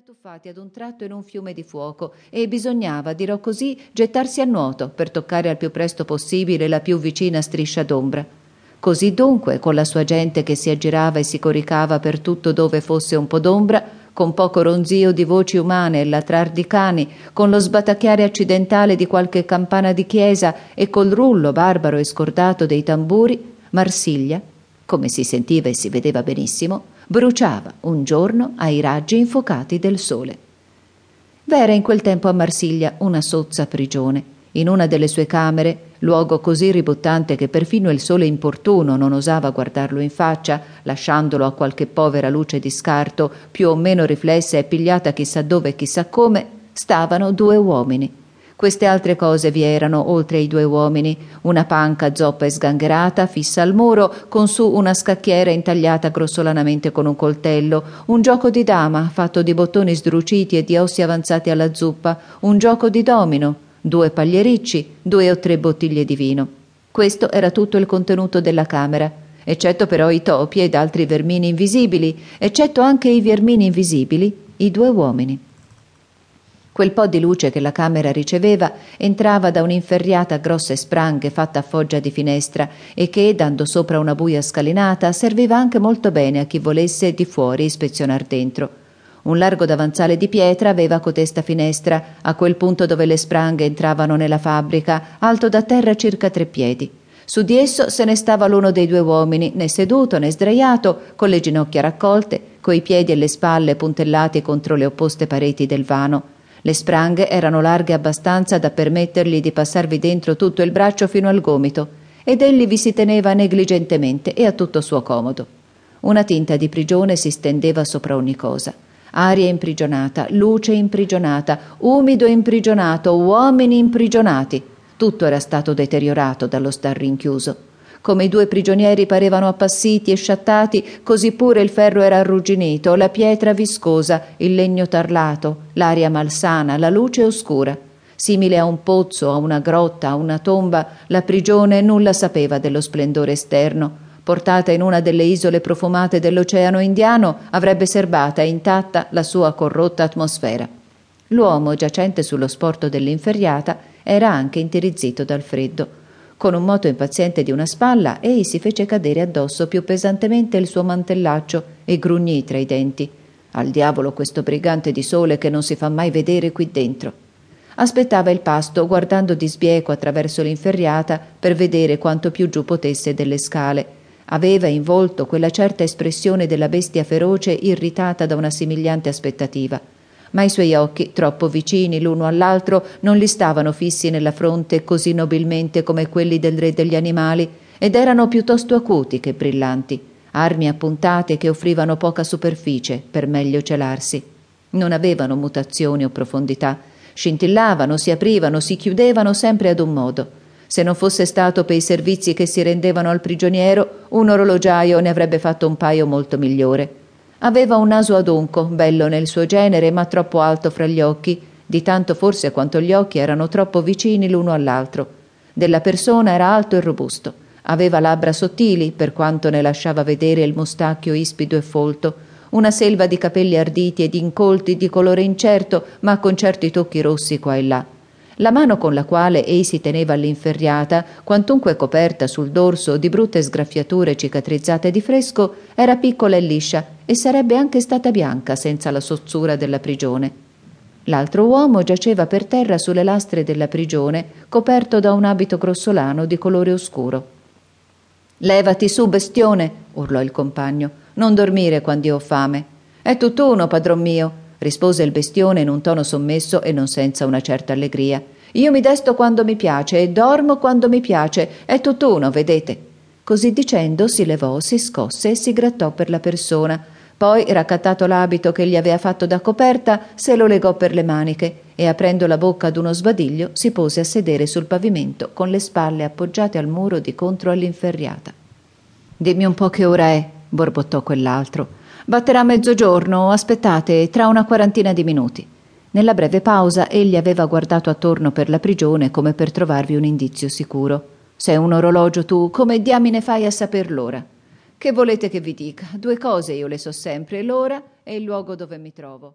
era tuffati ad un tratto in un fiume di fuoco e bisognava, dirò così, gettarsi a nuoto per toccare al più presto possibile la più vicina striscia d'ombra. Così dunque, con la sua gente che si aggirava e si coricava per tutto dove fosse un po' d'ombra, con poco ronzio di voci umane e latrar di cani, con lo sbatacchiare accidentale di qualche campana di chiesa e col rullo barbaro e scordato dei tamburi, Marsiglia, come si sentiva e si vedeva benissimo, bruciava un giorno ai raggi infocati del sole. V'era in quel tempo a Marsiglia una sozza prigione. In una delle sue camere, luogo così ributtante che perfino il sole importuno non osava guardarlo in faccia, lasciandolo a qualche povera luce di scarto, più o meno riflessa e pigliata chissà dove e chissà come, stavano due uomini, queste altre cose vi erano, oltre ai due uomini, una panca zoppa e sgangherata, fissa al muro, con su una scacchiera intagliata grossolanamente con un coltello, un gioco di dama fatto di bottoni sdruciti e di ossi avanzati alla zuppa, un gioco di domino, due pagliericci, due o tre bottiglie di vino. Questo era tutto il contenuto della camera, eccetto però i topi ed altri vermini invisibili, eccetto anche i vermini invisibili, i due uomini. Quel po' di luce che la camera riceveva entrava da un'inferriata grossa spranghe fatta a foggia di finestra e che, dando sopra una buia scalinata, serviva anche molto bene a chi volesse di fuori ispezionar dentro. Un largo davanzale di pietra aveva cotesta finestra, a quel punto dove le spranghe entravano nella fabbrica, alto da terra circa tre piedi. Su di esso se ne stava l'uno dei due uomini, né seduto né sdraiato, con le ginocchia raccolte, coi piedi e le spalle puntellati contro le opposte pareti del vano. Le spranghe erano larghe abbastanza da permettergli di passarvi dentro tutto il braccio fino al gomito, ed egli vi si teneva negligentemente e a tutto suo comodo. Una tinta di prigione si stendeva sopra ogni cosa. Aria imprigionata, luce imprigionata, umido imprigionato, uomini imprigionati. Tutto era stato deteriorato dallo star rinchiuso. Come i due prigionieri parevano appassiti e sciattati, così pure il ferro era arrugginito, la pietra viscosa, il legno tarlato, l'aria malsana, la luce oscura. Simile a un pozzo, a una grotta, a una tomba, la prigione nulla sapeva dello splendore esterno. Portata in una delle isole profumate dell'Oceano Indiano, avrebbe serbata intatta la sua corrotta atmosfera. L'uomo, giacente sullo sporto dell'inferriata, era anche intirizzito dal freddo. Con un moto impaziente di una spalla, ei si fece cadere addosso più pesantemente il suo mantellaccio e grugnì tra i denti. Al diavolo questo brigante di sole che non si fa mai vedere qui dentro. Aspettava il pasto, guardando di sbieco attraverso l'inferriata per vedere quanto più giù potesse delle scale. Aveva in volto quella certa espressione della bestia feroce irritata da una similiante aspettativa ma i suoi occhi, troppo vicini l'uno all'altro, non gli stavano fissi nella fronte così nobilmente come quelli del re degli animali, ed erano piuttosto acuti che brillanti, armi appuntate che offrivano poca superficie per meglio celarsi. Non avevano mutazioni o profondità, scintillavano, si aprivano, si chiudevano sempre ad un modo. Se non fosse stato per i servizi che si rendevano al prigioniero, un orologiaio ne avrebbe fatto un paio molto migliore. Aveva un naso adunco, bello nel suo genere, ma troppo alto fra gli occhi, di tanto forse quanto gli occhi erano troppo vicini l'uno all'altro. Della persona era alto e robusto. Aveva labbra sottili, per quanto ne lasciava vedere il mustacchio ispido e folto, una selva di capelli arditi ed incolti di colore incerto, ma con certi tocchi rossi qua e là. La mano con la quale ei si teneva all'inferriata, quantunque coperta sul dorso di brutte sgraffiature cicatrizzate di fresco, era piccola e liscia e sarebbe anche stata bianca senza la sozzura della prigione. L'altro uomo giaceva per terra sulle lastre della prigione, coperto da un abito grossolano di colore oscuro. Levati su, bestione, urlò il compagno. Non dormire quando ho fame. È tutt'uno, padron mio rispose il bestione in un tono sommesso e non senza una certa allegria. Io mi desto quando mi piace e dormo quando mi piace, è tutt'uno, vedete. Così dicendo si levò, si scosse e si grattò per la persona. Poi, raccattato l'abito che gli aveva fatto da coperta, se lo legò per le maniche e, aprendo la bocca ad uno sbadiglio, si pose a sedere sul pavimento con le spalle appoggiate al muro di contro all'inferriata. Dimmi un po' che ora è, borbottò quell'altro. Batterà mezzogiorno, aspettate, tra una quarantina di minuti. Nella breve pausa egli aveva guardato attorno per la prigione come per trovarvi un indizio sicuro. Sei un orologio tu, come diamine fai a saper l'ora? Che volete che vi dica? Due cose io le so sempre, l'ora e il luogo dove mi trovo.